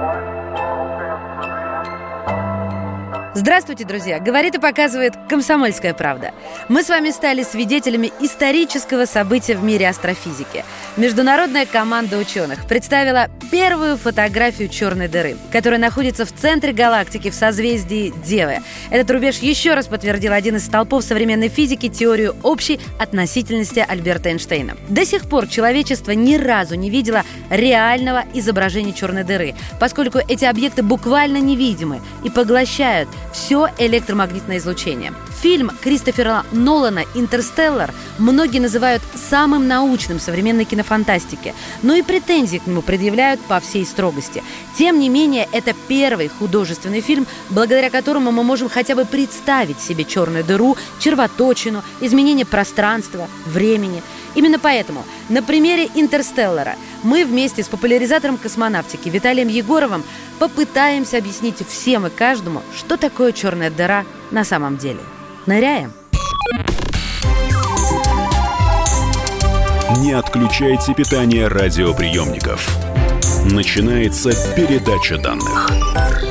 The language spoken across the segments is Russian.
one, one. Здравствуйте, друзья! Говорит и показывает «Комсомольская правда». Мы с вами стали свидетелями исторического события в мире астрофизики. Международная команда ученых представила первую фотографию черной дыры, которая находится в центре галактики в созвездии Девы. Этот рубеж еще раз подтвердил один из столпов современной физики теорию общей относительности Альберта Эйнштейна. До сих пор человечество ни разу не видело реального изображения черной дыры, поскольку эти объекты буквально невидимы и поглощают все электромагнитное излучение. Фильм Кристофера Нолана «Интерстеллар» многие называют самым научным современной кинофантастики, но и претензии к нему предъявляют по всей строгости. Тем не менее, это первый художественный фильм, благодаря которому мы можем хотя бы представить себе черную дыру, червоточину, изменение пространства, времени. Именно поэтому на примере «Интерстеллара» мы вместе с популяризатором космонавтики Виталием Егоровым попытаемся объяснить всем и каждому, что такое черная дыра на самом деле. Ныряем! Не отключайте питание радиоприемников. Начинается передача данных.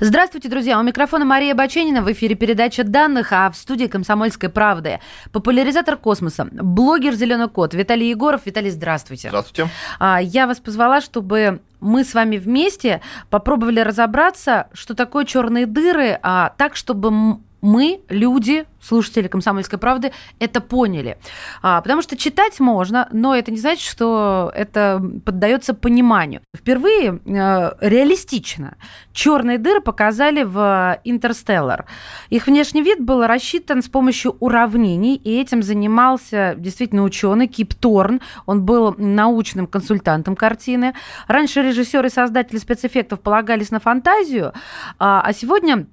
Здравствуйте, друзья! У микрофона Мария Баченина. В эфире передача данных, а в студии «Комсомольской правды» популяризатор космоса, блогер «Зеленый кот» Виталий Егоров. Виталий, здравствуйте. Здравствуйте. А, я вас позвала, чтобы мы с вами вместе попробовали разобраться, что такое черные дыры, а так, чтобы мы, люди, слушатели «Комсомольской правды», это поняли. А, потому что читать можно, но это не значит, что это поддается пониманию. Впервые э, реалистично черные дыры показали в «Интерстеллар». Их внешний вид был рассчитан с помощью уравнений, и этим занимался действительно ученый Кип Торн. Он был научным консультантом картины. Раньше режиссеры и создатели спецэффектов полагались на фантазию, а, а сегодня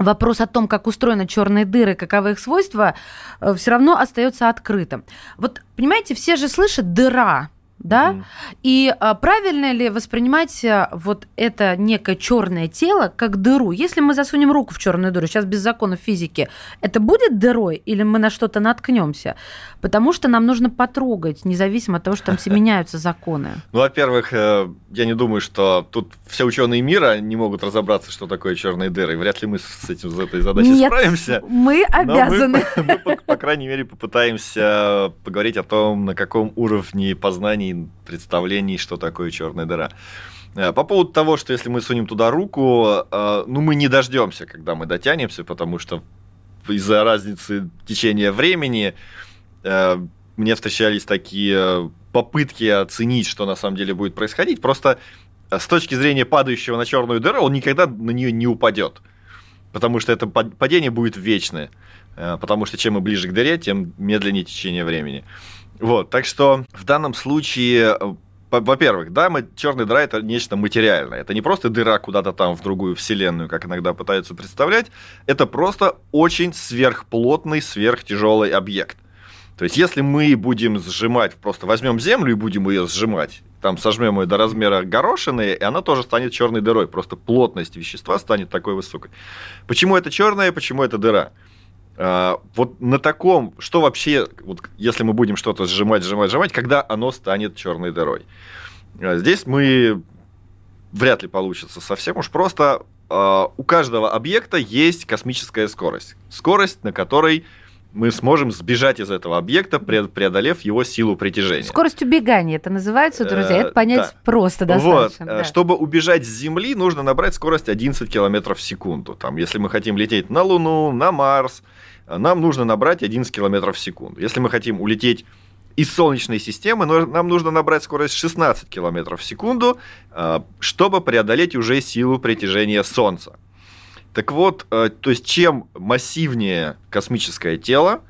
вопрос о том, как устроены черные дыры, каковы их свойства, э, все равно остается открытым. Вот, понимаете, все же слышат дыра, да? Mm-hmm. И а, правильно ли воспринимать а, вот это некое черное тело как дыру? Если мы засунем руку в черную дыру, сейчас без законов физики, это будет дырой или мы на что-то наткнемся? Потому что нам нужно потрогать, независимо от того, что там все меняются законы. Ну, во-первых, э, я не думаю, что тут все ученые мира не могут разобраться, что такое черные дыры. Вряд ли мы с этим с этой задачей Нет, справимся. Мы обязаны. Мы, мы, по, по крайней мере, попытаемся поговорить о том, на каком уровне познаний представлений, представлений, что такое черная дыра. Э, по поводу того, что если мы сунем туда руку, э, ну, мы не дождемся, когда мы дотянемся, потому что из-за разницы течения времени э, мне встречались такие попытки оценить, что на самом деле будет происходить. Просто с точки зрения падающего на черную дыру, он никогда на нее не упадет. Потому что это падение будет вечное. Потому что чем мы ближе к дыре, тем медленнее течение времени. Вот, так что в данном случае э, во-первых, да, мы, черная дыра это нечто материальное. Это не просто дыра куда-то там в другую вселенную, как иногда пытаются представлять. Это просто очень сверхплотный, сверхтяжелый объект. То есть, если мы будем сжимать, просто возьмем Землю и будем ее сжимать, там сожмем ее до размера горошины, и она тоже станет черной дырой. Просто плотность вещества станет такой высокой. Почему это черная, почему это дыра? А, вот на таком, что вообще, вот если мы будем что-то сжимать, сжимать, сжимать, когда оно станет черной дырой? А, здесь мы вряд ли получится совсем уж просто. А, у каждого объекта есть космическая скорость. Скорость, на которой мы сможем сбежать из этого объекта, преодолев его силу притяжения. Скорость убегания это называется, друзья. Это понять да. просто достаточно. Вот. Да. Чтобы убежать с Земли, нужно набрать скорость 11 км в секунду. Там, если мы хотим лететь на Луну, на Марс, нам нужно набрать 11 км в секунду. Если мы хотим улететь из Солнечной системы, нам нужно набрать скорость 16 км в секунду, а, чтобы преодолеть уже силу притяжения Солнца. Так вот, э, то есть чем массивнее космическое тело,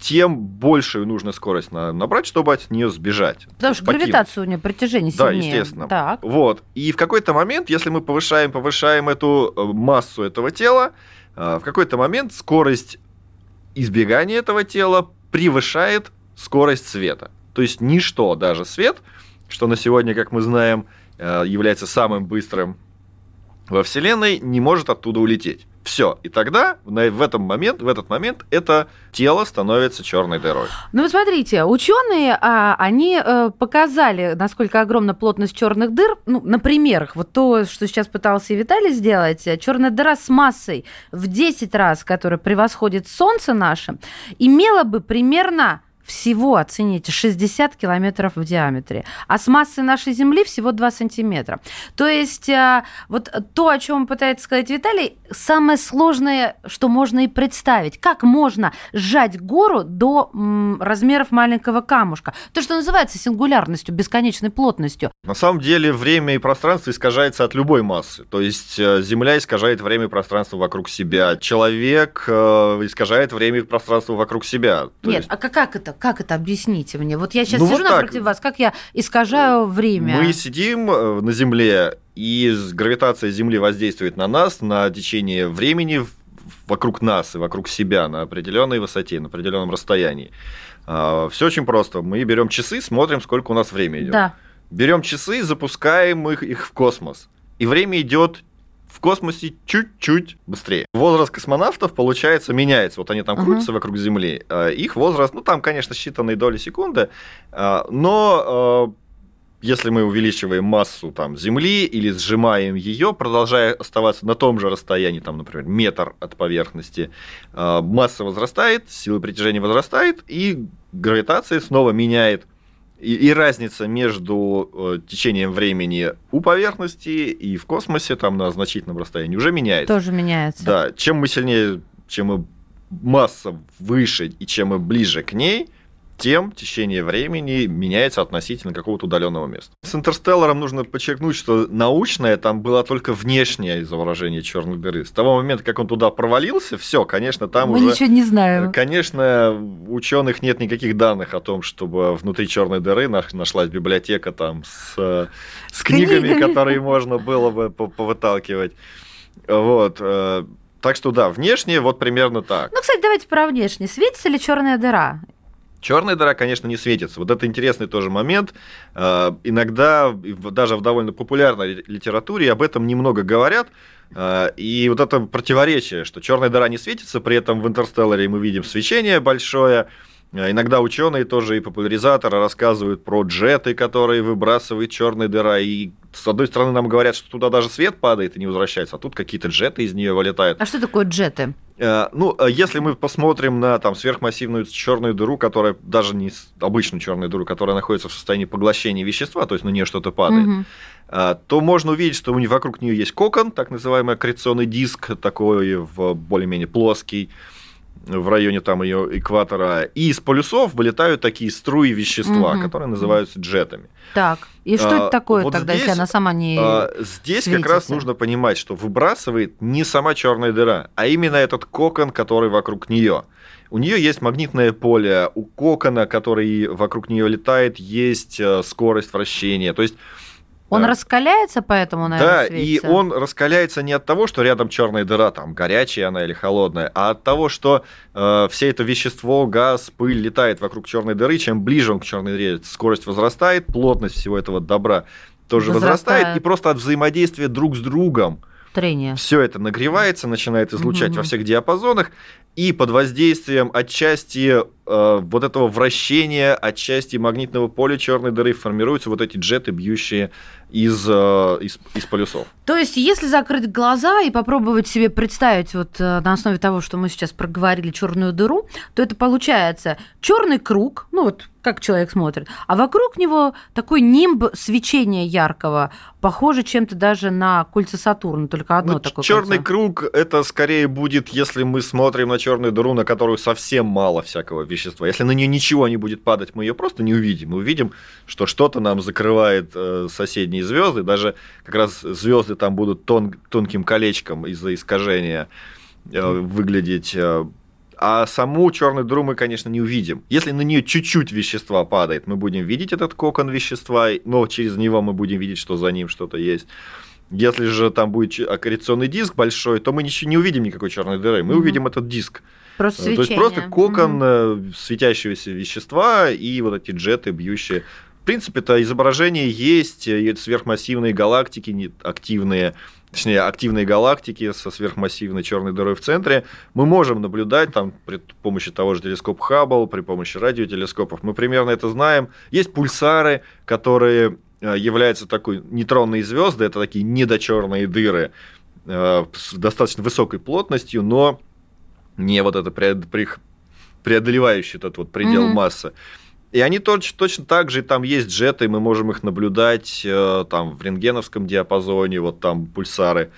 тем большую нужно скорость набрать, чтобы от нее сбежать. Потому что покинуть. гравитация у нее притяжение сильнее. Да, естественно. Так. Вот. И в какой-то момент, если мы повышаем, повышаем эту э, массу этого тела, э, в какой-то момент скорость избегание этого тела превышает скорость света. То есть ничто, даже свет, что на сегодня, как мы знаем, э, является самым быстрым во Вселенной, не может оттуда улететь. Все. И тогда в этом момент, в этот момент это тело становится черной дырой. Ну вот смотрите, ученые, а, они э, показали, насколько огромна плотность черных дыр. Ну, на примерах. Вот то, что сейчас пытался и Виталий сделать. Черная дыра с массой в 10 раз, которая превосходит Солнце наше, имела бы примерно всего, оцените, 60 километров в диаметре, а с массой нашей Земли всего 2 сантиметра. То есть э, вот то, о чем пытается сказать Виталий, самое сложное, что можно и представить. Как можно сжать гору до размеров маленького камушка? То, что называется сингулярностью, бесконечной плотностью. На самом деле время и пространство искажается от любой массы. То есть э, Земля искажает время и пространство вокруг себя. Человек э, искажает время и пространство вокруг себя. То Нет, есть... а как это? Как это объясните мне? Вот я сейчас ну, сижу вот напротив вас, как я искажаю время? Мы сидим э, на Земле, и гравитация Земли воздействует на нас на течение времени вокруг нас и вокруг себя на определенной высоте, на определенном расстоянии. А, Все очень просто. Мы берем часы, смотрим, сколько у нас время идет. Да. Берем часы, запускаем их, их в космос. И время идет в космосе чуть-чуть быстрее. Возраст космонавтов, получается, меняется. Вот они там uh-huh. крутятся вокруг Земли. А, их возраст, ну, там, конечно, считанные доли секунды, а, но а, если мы увеличиваем массу там, Земли или сжимаем ее, продолжая оставаться на том же расстоянии, там, например, метр от поверхности, масса возрастает, сила притяжения возрастает, и гравитация снова меняет и, и разница между э, течением времени у поверхности и в космосе, там на значительном расстоянии, уже меняется. Тоже меняется. Да, чем мы сильнее, чем мы масса выше и чем мы ближе к ней, тем течение времени меняется относительно какого-то удаленного места. С Интерстелларом нужно подчеркнуть, что научное там было только внешнее изображение черной дыры. С того момента, как он туда провалился, все, конечно, там Мы уже... ничего не знаем. Конечно, у ученых нет никаких данных о том, чтобы внутри черной дыры нашлась библиотека там с, с книгами, книгами, которые можно было бы повыталкивать. Вот. Э, так что да, внешне вот примерно так. Ну, кстати, давайте про внешне. Светится ли черная дыра? Черная дыра, конечно, не светится. Вот это интересный тоже момент. Э, иногда, даже в довольно популярной литературе, об этом немного говорят. Э, и вот это противоречие, что черная дыра не светится, при этом в Интерстелларе мы видим свечение большое, а иногда ученые тоже и популяризаторы рассказывают про джеты, которые выбрасывает черная дыра. И с одной стороны нам говорят, что туда даже свет падает и не возвращается, а тут какие-то джеты из нее вылетают. А что такое джеты? Э, ну, э, если мы посмотрим на там сверхмассивную черную дыру, которая даже не обычную черную дыру, которая находится в состоянии поглощения вещества, то есть на нее что-то падает, угу. то можно увидеть, что у нее, вокруг нее есть кокон, так называемый аккреционный диск, такой в более-менее плоский в районе там ее экватора, и из полюсов вылетают такие струи вещества, угу. которые называются джетами. Так, и что а, это такое вот тогда, здесь, если она сама не а, Здесь светится? как раз нужно понимать, что выбрасывает не сама черная дыра, а именно этот кокон, который вокруг нее. У нее есть магнитное поле, у кокона, который вокруг нее летает, есть э, скорость вращения. То есть он да. раскаляется, поэтому, наверное, Да, светится. и он раскаляется не от того, что рядом черная дыра, там горячая она или холодная, а от того, что э, все это вещество, газ, пыль летает вокруг черной дыры. Чем ближе он к черной дыре, скорость возрастает, плотность всего этого добра тоже возрастает, возрастает и просто от взаимодействия друг с другом трение. Все это нагревается, начинает излучать угу. во всех диапазонах, и под воздействием отчасти э, вот этого вращения, отчасти магнитного поля черной дыры формируются вот эти джеты, бьющие из, э, из, из полюсов. То есть, если закрыть глаза и попробовать себе представить вот э, на основе того, что мы сейчас проговорили черную дыру, то это получается черный круг, ну вот как человек смотрит, а вокруг него такой нимб свечения яркого, похоже чем-то даже на кольца Сатурна, только одно ну, такое. Черный кольцо. круг это скорее будет, если мы смотрим на черную дыру, на которую совсем мало всякого вещества. Если на нее ничего не будет падать, мы ее просто не увидим. Мы увидим, что что-то нам закрывает э, соседние звезды, даже как раз звезды там будут тон, тонким колечком из-за искажения э, выглядеть. Э, а саму черную дыру мы, конечно, не увидим. Если на нее чуть-чуть вещества падает, мы будем видеть этот кокон вещества, но через него мы будем видеть, что за ним что-то есть. Если же там будет аккреционный диск большой, то мы ничего не увидим никакой черной дыры. Мы mm-hmm. увидим этот диск. Просто свечение. То есть просто кокон mm-hmm. светящегося вещества и вот эти джеты, бьющие принципе, это изображение есть, и сверхмассивные галактики активные, точнее, активные галактики со сверхмассивной черной дырой в центре, мы можем наблюдать там при помощи того же телескопа Хаббл, при помощи радиотелескопов. Мы примерно это знаем. Есть пульсары, которые э, являются такой нейтронные звезды, это такие недочерные дыры э, с достаточно высокой плотностью, но не вот это преодолевающий этот вот предел mm-hmm. массы. И они точно, точно так же, там есть джеты, мы можем их наблюдать э, там в рентгеновском диапазоне, вот там пульсары.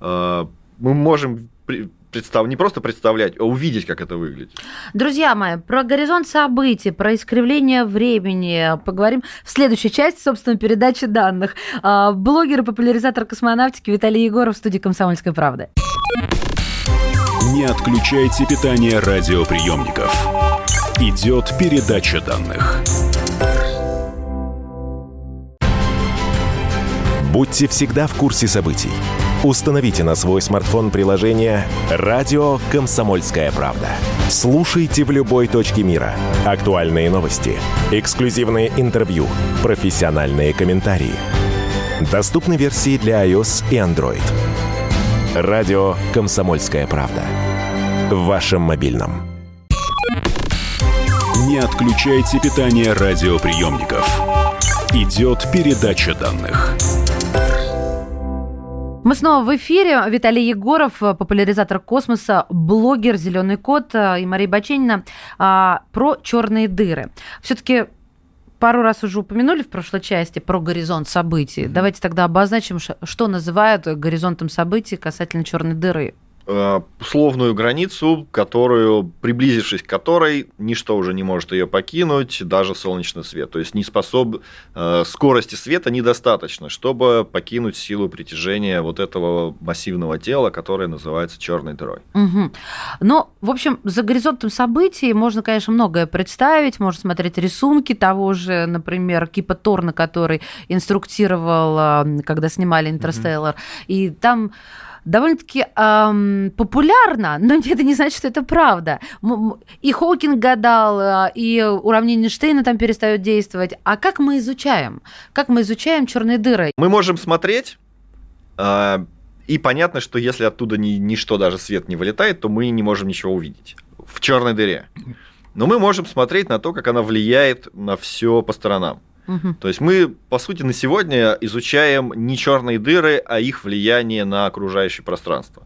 Э, мы можем представ... не просто представлять, а увидеть, как это выглядит. Друзья мои, про горизонт событий, про искривление времени поговорим в следующей части, собственно, передачи данных. Э, блогер и популяризатор космонавтики Виталий Егоров в студии «Комсомольской правды». Не отключайте питание радиоприемников. Идет передача данных. Будьте всегда в курсе событий. Установите на свой смартфон приложение «Радио Комсомольская правда». Слушайте в любой точке мира. Актуальные новости, эксклюзивные интервью, профессиональные комментарии. Доступны версии для iOS и Android. «Радио Комсомольская правда». В вашем мобильном. Не отключайте питание радиоприемников. Идет передача данных. Мы снова в эфире. Виталий Егоров, популяризатор космоса, блогер «Зеленый кот» и Мария Баченина а, про черные дыры. Все-таки пару раз уже упомянули в прошлой части про горизонт событий. Давайте тогда обозначим, что называют горизонтом событий касательно черной дыры. Э, условную границу, которую, приблизившись к которой, ничто уже не может ее покинуть, даже солнечный свет. То есть не способ... Э, скорости света недостаточно, чтобы покинуть силу притяжения вот этого массивного тела, которое называется черной дырой. Угу. Но, в общем, за горизонтом событий можно, конечно, многое представить. Можно смотреть рисунки того же, например, Кипа Торна, который инструктировал, э, когда снимали «Интерстеллар». Угу. И там довольно-таки эм, популярно, но это не значит, что это правда. И Хокинг гадал, э, и уравнение Эйнштейна там перестает действовать. А как мы изучаем? Как мы изучаем черные дыры? Мы можем смотреть, э, и понятно, что если оттуда ни, ничто, даже свет не вылетает, то мы не можем ничего увидеть в черной дыре. Но мы можем смотреть на то, как она влияет на все по сторонам. Угу. То есть мы, по сути, на сегодня изучаем не черные дыры, а их влияние на окружающее пространство.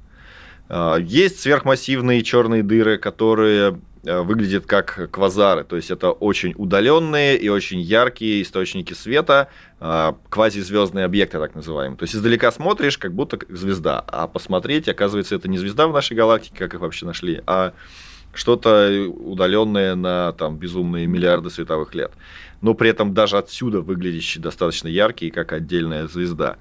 А, есть сверхмассивные черные дыры, которые а, выглядят как квазары, то есть это очень удаленные и очень яркие источники света, а, квазизвездные объекты, так называемые. То есть издалека смотришь, как будто звезда, а посмотреть, оказывается, это не звезда в нашей галактике, как их вообще нашли, а что-то удаленное на там, безумные миллиарды световых лет но при этом даже отсюда выглядящий достаточно яркий, как отдельная звезда.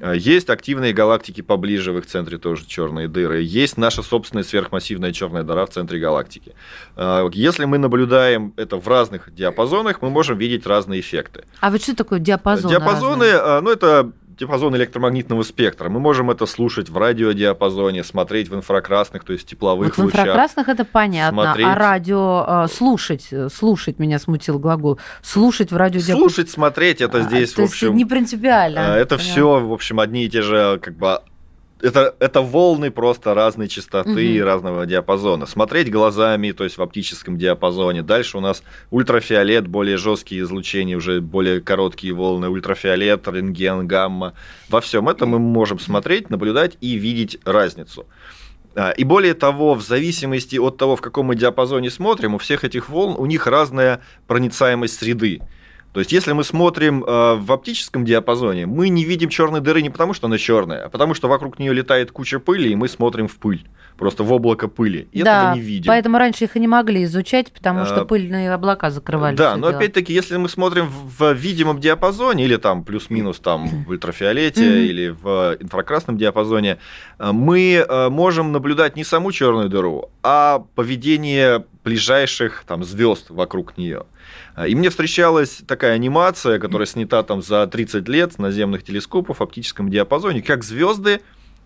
А, есть активные галактики поближе, в их центре тоже черные дыры. Есть наша собственная сверхмассивная черная дыра в центре галактики. А, если мы наблюдаем это в разных диапазонах, мы можем видеть разные эффекты. А вот что такое диапазон? Диапазоны, разные? А, ну это диапазон электромагнитного спектра. Мы можем это слушать в радиодиапазоне, смотреть в инфракрасных, то есть тепловых вот лучах. В инфракрасных это понятно, а смотреть... а радио э, слушать, слушать меня смутил глагол, слушать в радиодиапазоне. Слушать, смотреть это здесь, а, в общем... не принципиально. Э, это все, в общем, одни и те же как бы это, это волны просто разной частоты угу. и разного диапазона. Смотреть глазами, то есть в оптическом диапазоне. Дальше у нас ультрафиолет, более жесткие излучения, уже более короткие волны, ультрафиолет, рентген, гамма. Во всем этом мы можем смотреть, наблюдать и видеть разницу. А, и более того, в зависимости от того, в каком мы диапазоне смотрим, у всех этих волн у них разная проницаемость среды. То есть, если мы смотрим э, в оптическом диапазоне, мы не видим черной дыры не потому, что она черная, а потому что вокруг нее летает куча пыли, и мы смотрим в пыль, просто в облако пыли. И да, этого не видим. Поэтому раньше их и не могли изучать, потому что а, пыльные облака закрывали. Да, но опять-таки, если мы смотрим в видимом диапазоне, или там плюс-минус там в ультрафиолете, или в инфракрасном диапазоне, э, мы э, можем наблюдать не саму черную дыру, а поведение ближайших там звезд вокруг нее. А, и мне встречалась такая анимация, которая снята там за 30 лет наземных телескопов в оптическом диапазоне, как звезды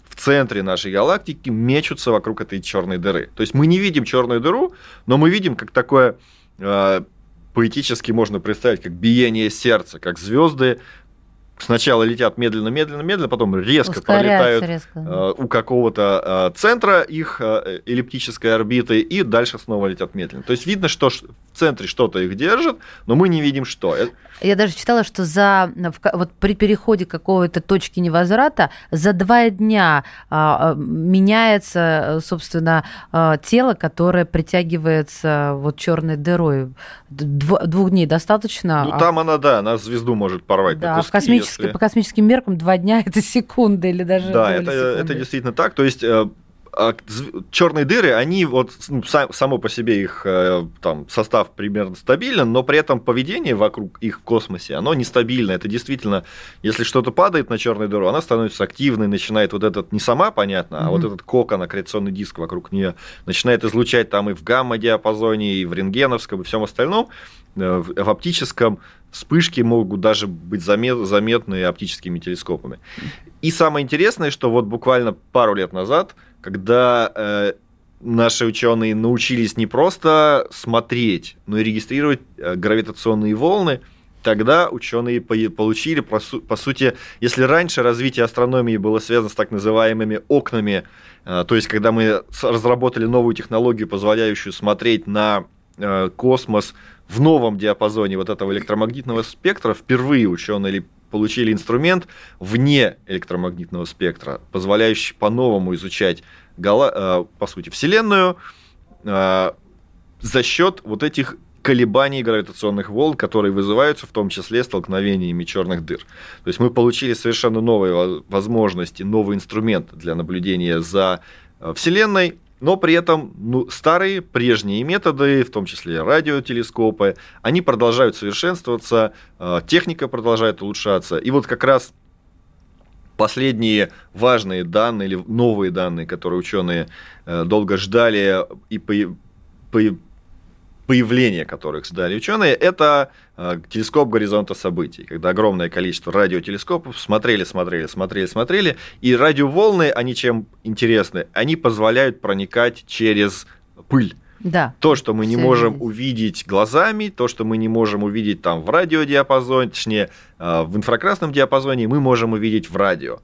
в центре нашей галактики мечутся вокруг этой черной дыры. То есть мы не видим черную дыру, но мы видим как такое а, поэтически можно представить как биение сердца, как звезды сначала летят медленно, медленно, медленно, потом резко пролетают резко. Э, у какого-то э, центра их э, эллиптической орбиты и дальше снова летят медленно. То есть видно, что центре что-то их держит, но мы не видим, что. Я даже читала, что за, вот при переходе какой-то точки невозврата за два дня а, меняется, собственно, тело, которое притягивается вот черной дырой. Двух дней достаточно. Ну, там она, да, она звезду может порвать да, на куски, космически, если... по космическим меркам два дня это секунды или даже Да, это, это действительно так. То есть э, а черные дыры, они вот ну, само по себе их э, там состав примерно стабилен, но при этом поведение вокруг их в космосе, оно нестабильно. Это действительно, если что-то падает на черную дыру, она становится активной, начинает вот этот не сама, понятно, mm-hmm. а вот этот кокон, аккреционный диск вокруг нее начинает излучать там и в гамма-диапазоне, и в рентгеновском, и всем остальном, э, в оптическом вспышки могут даже быть заметны оптическими телескопами. И самое интересное, что вот буквально пару лет назад, когда э, наши ученые научились не просто смотреть, но и регистрировать э, гравитационные волны, тогда ученые получили, по, по сути, если раньше развитие астрономии было связано с так называемыми окнами, э, то есть когда мы разработали новую технологию, позволяющую смотреть на э, космос в новом диапазоне вот этого электромагнитного спектра впервые ученые получили инструмент вне электромагнитного спектра, позволяющий по-новому изучать, э, по сути, Вселенную э, за счет вот этих колебаний гравитационных волн, которые вызываются в том числе столкновениями черных дыр. То есть мы получили совершенно новые возможности, новый инструмент для наблюдения за э, Вселенной, но при этом ну, старые, прежние методы, в том числе радиотелескопы, они продолжают совершенствоваться, э, техника продолжает улучшаться. И вот как раз последние важные данные или новые данные, которые ученые э, долго ждали и по, по, появления которых ждали ученые, это э, телескоп горизонта событий, когда огромное количество радиотелескопов смотрели, смотрели, смотрели, смотрели, и радиоволны, они чем интересны? Они позволяют проникать через пыль. Да. То, что мы не можем видеть. увидеть глазами, то, что мы не можем увидеть там в радиодиапазоне, точнее, э, в инфракрасном диапазоне, мы можем увидеть в радио.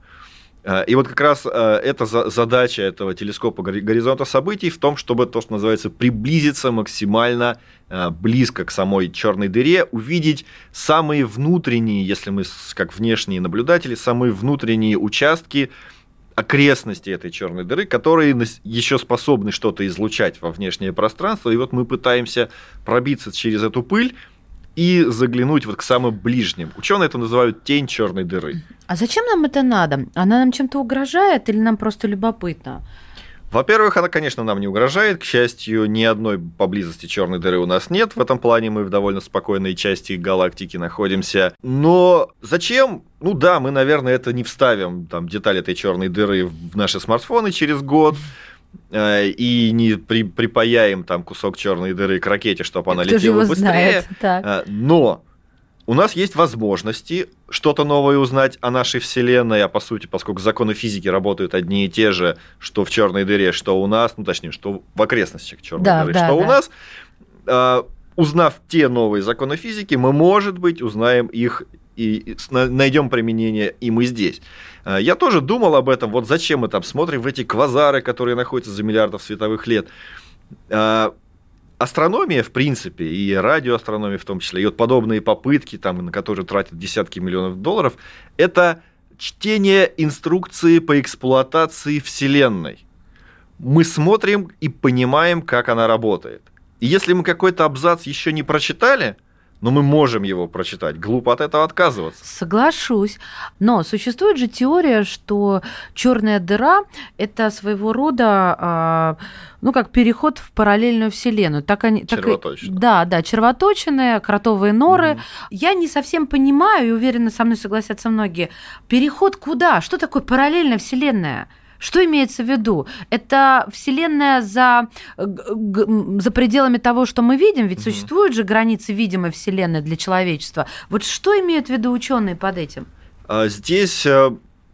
Э, и вот как раз э, эта задача этого телескопа горизонта событий в том, чтобы то, что называется, приблизиться максимально э, близко к самой черной дыре, увидеть самые внутренние, если мы как внешние наблюдатели, самые внутренние участки окрестности этой черной дыры, которые еще способны что-то излучать во внешнее пространство. И вот мы пытаемся пробиться через эту пыль и заглянуть вот к самым ближним. Ученые это называют тень черной дыры. А зачем нам это надо? Она нам чем-то угрожает или нам просто любопытно? Во-первых, она, конечно, нам не угрожает. К счастью, ни одной поблизости черной дыры у нас нет. В этом плане мы в довольно спокойной части галактики находимся. Но зачем? Ну да, мы, наверное, это не вставим, там, деталь этой черной дыры в наши смартфоны через год. Э, и не при, припаяем там кусок черной дыры к ракете, чтобы она Кто летела быстрее. Э, но у нас есть возможности что-то новое узнать о нашей Вселенной, а по сути, поскольку законы физики работают одни и те же, что в черной дыре, что у нас, ну точнее, что в окрестностях черной да, дыры, да, что да. у нас, э, узнав те новые законы физики, мы, может быть, узнаем их и найдем применение и мы здесь. А, я тоже думал об этом, вот зачем мы там смотрим в эти квазары, которые находятся за миллиардов световых лет. А, астрономия, в принципе, и радиоастрономия в том числе, и вот подобные попытки, там, на которые тратят десятки миллионов долларов, это чтение инструкции по эксплуатации Вселенной. Мы смотрим и понимаем, как она работает. И если мы какой-то абзац еще не прочитали, но мы можем его прочитать. Глупо от этого отказываться. Соглашусь. Но существует же теория, что черная дыра это своего рода, а, ну как переход в параллельную вселенную. Так они. Так, да, да, червоточины, кротовые норы. Угу. Я не совсем понимаю и уверена, со мной согласятся многие. Переход куда? Что такое параллельная вселенная? Что имеется в виду? Это Вселенная за, за пределами того, что мы видим, ведь угу. существуют же границы видимой Вселенной для человечества. Вот что имеют в виду ученые под этим? А здесь э,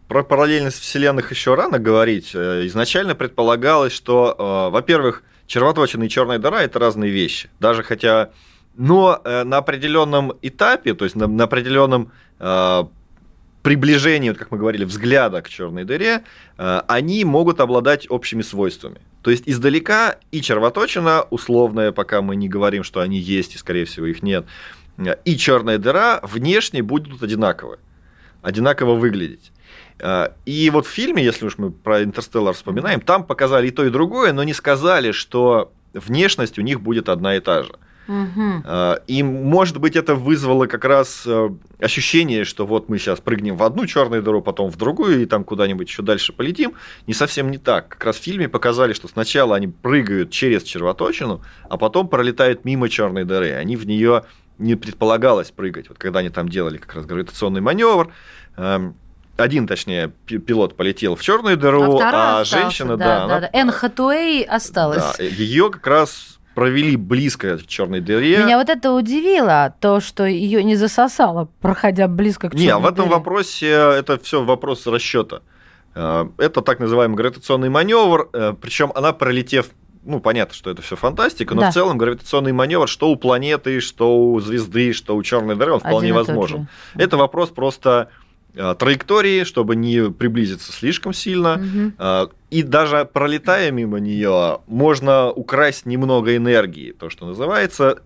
про параллельность Вселенных еще рано говорить. Э, изначально предполагалось, что, э, во-первых, червоточина и черная дыра – это разные вещи. Даже хотя Но э, на определенном этапе, то есть на, на определенном э, приближении, вот как мы говорили, взгляда к черной дыре, э, они могут обладать общими свойствами. То есть издалека и червоточина, условная, пока мы не говорим, что они есть, и, скорее всего, их нет, э, и черная дыра внешне будут одинаковы, одинаково выглядеть. Э, и вот в фильме, если уж мы про Интерстеллар вспоминаем, там показали и то, и другое, но не сказали, что внешность у них будет одна и та же. Угу. И, может быть, это вызвало как раз э, ощущение, что вот мы сейчас прыгнем в одну черную дыру, потом в другую, и там куда-нибудь еще дальше полетим. Не совсем не так. Как раз в фильме показали, что сначала они прыгают через червоточину, а потом пролетают мимо черной дыры. Они в нее не предполагалось прыгать. Вот когда они там делали как раз гравитационный маневр, эм, один, точнее, пилот полетел в черную дыру, а, а женщина, да, да, она... да. Энн Хатуэй осталась. Да, ее как раз провели близко к черной дыре. Меня вот это удивило, то, что ее не засосало, проходя близко к черной Не, в этом дыре. вопросе это все вопрос расчета. Э, это так называемый гравитационный маневр, э, причем она пролетев ну, понятно, что это все фантастика, но да. в целом гравитационный маневр, что у планеты, что у звезды, что у черной дыры, он вполне Один возможен. Это вопрос просто Э, траектории, чтобы не приблизиться слишком сильно. Угу. И даже пролетая мимо нее, можно украсть немного энергии, то, что называется,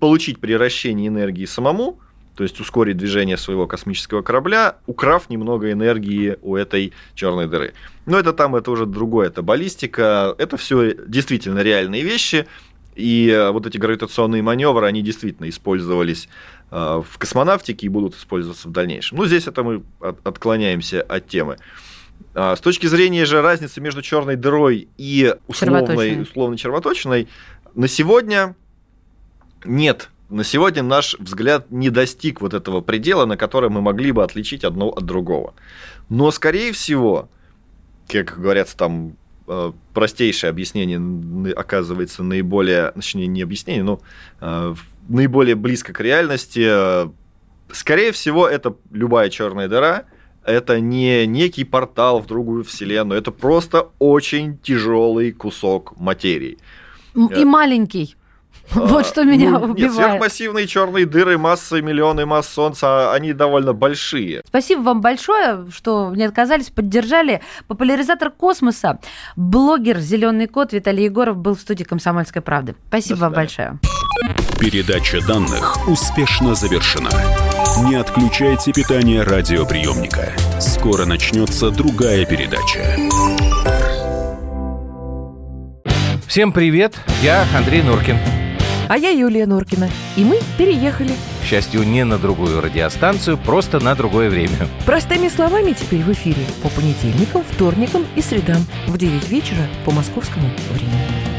получить превращение энергии самому, то есть ускорить движение своего космического корабля, украв немного энергии у этой черной дыры. Но это там, это уже другое, это баллистика, это все действительно реальные вещи, и э, вот эти гравитационные маневры, они действительно использовались э, в космонавтике и будут использоваться в дальнейшем. Ну, здесь это мы отклоняемся от темы. А, с точки зрения же разницы между черной дырой и условной, условной червоточиной, на сегодня нет. На сегодня наш взгляд не достиг вот этого предела, на который мы могли бы отличить одно от другого. Но, скорее всего, как говорится там Э, простейшее объяснение оказывается наиболее, точнее, не объяснение, но э, наиболее близко к реальности. Скорее всего, это любая черная дыра, это не некий портал в другую вселенную, это просто очень тяжелый кусок материи. И маленький. Вот что меня ну, убивает. Нет, сверхмассивные черные дыры массой миллионы масс Солнца, они довольно большие. Спасибо вам большое, что не отказались, поддержали. Популяризатор космоса, блогер «Зеленый кот» Виталий Егоров был в студии «Комсомольской правды». Спасибо вам большое. Передача данных успешно завершена. Не отключайте питание радиоприемника. Скоро начнется другая передача. Всем привет, я Андрей Нуркин. А я Юлия Норкина. И мы переехали. К счастью, не на другую радиостанцию, просто на другое время. Простыми словами теперь в эфире по понедельникам, вторникам и средам в 9 вечера по московскому времени.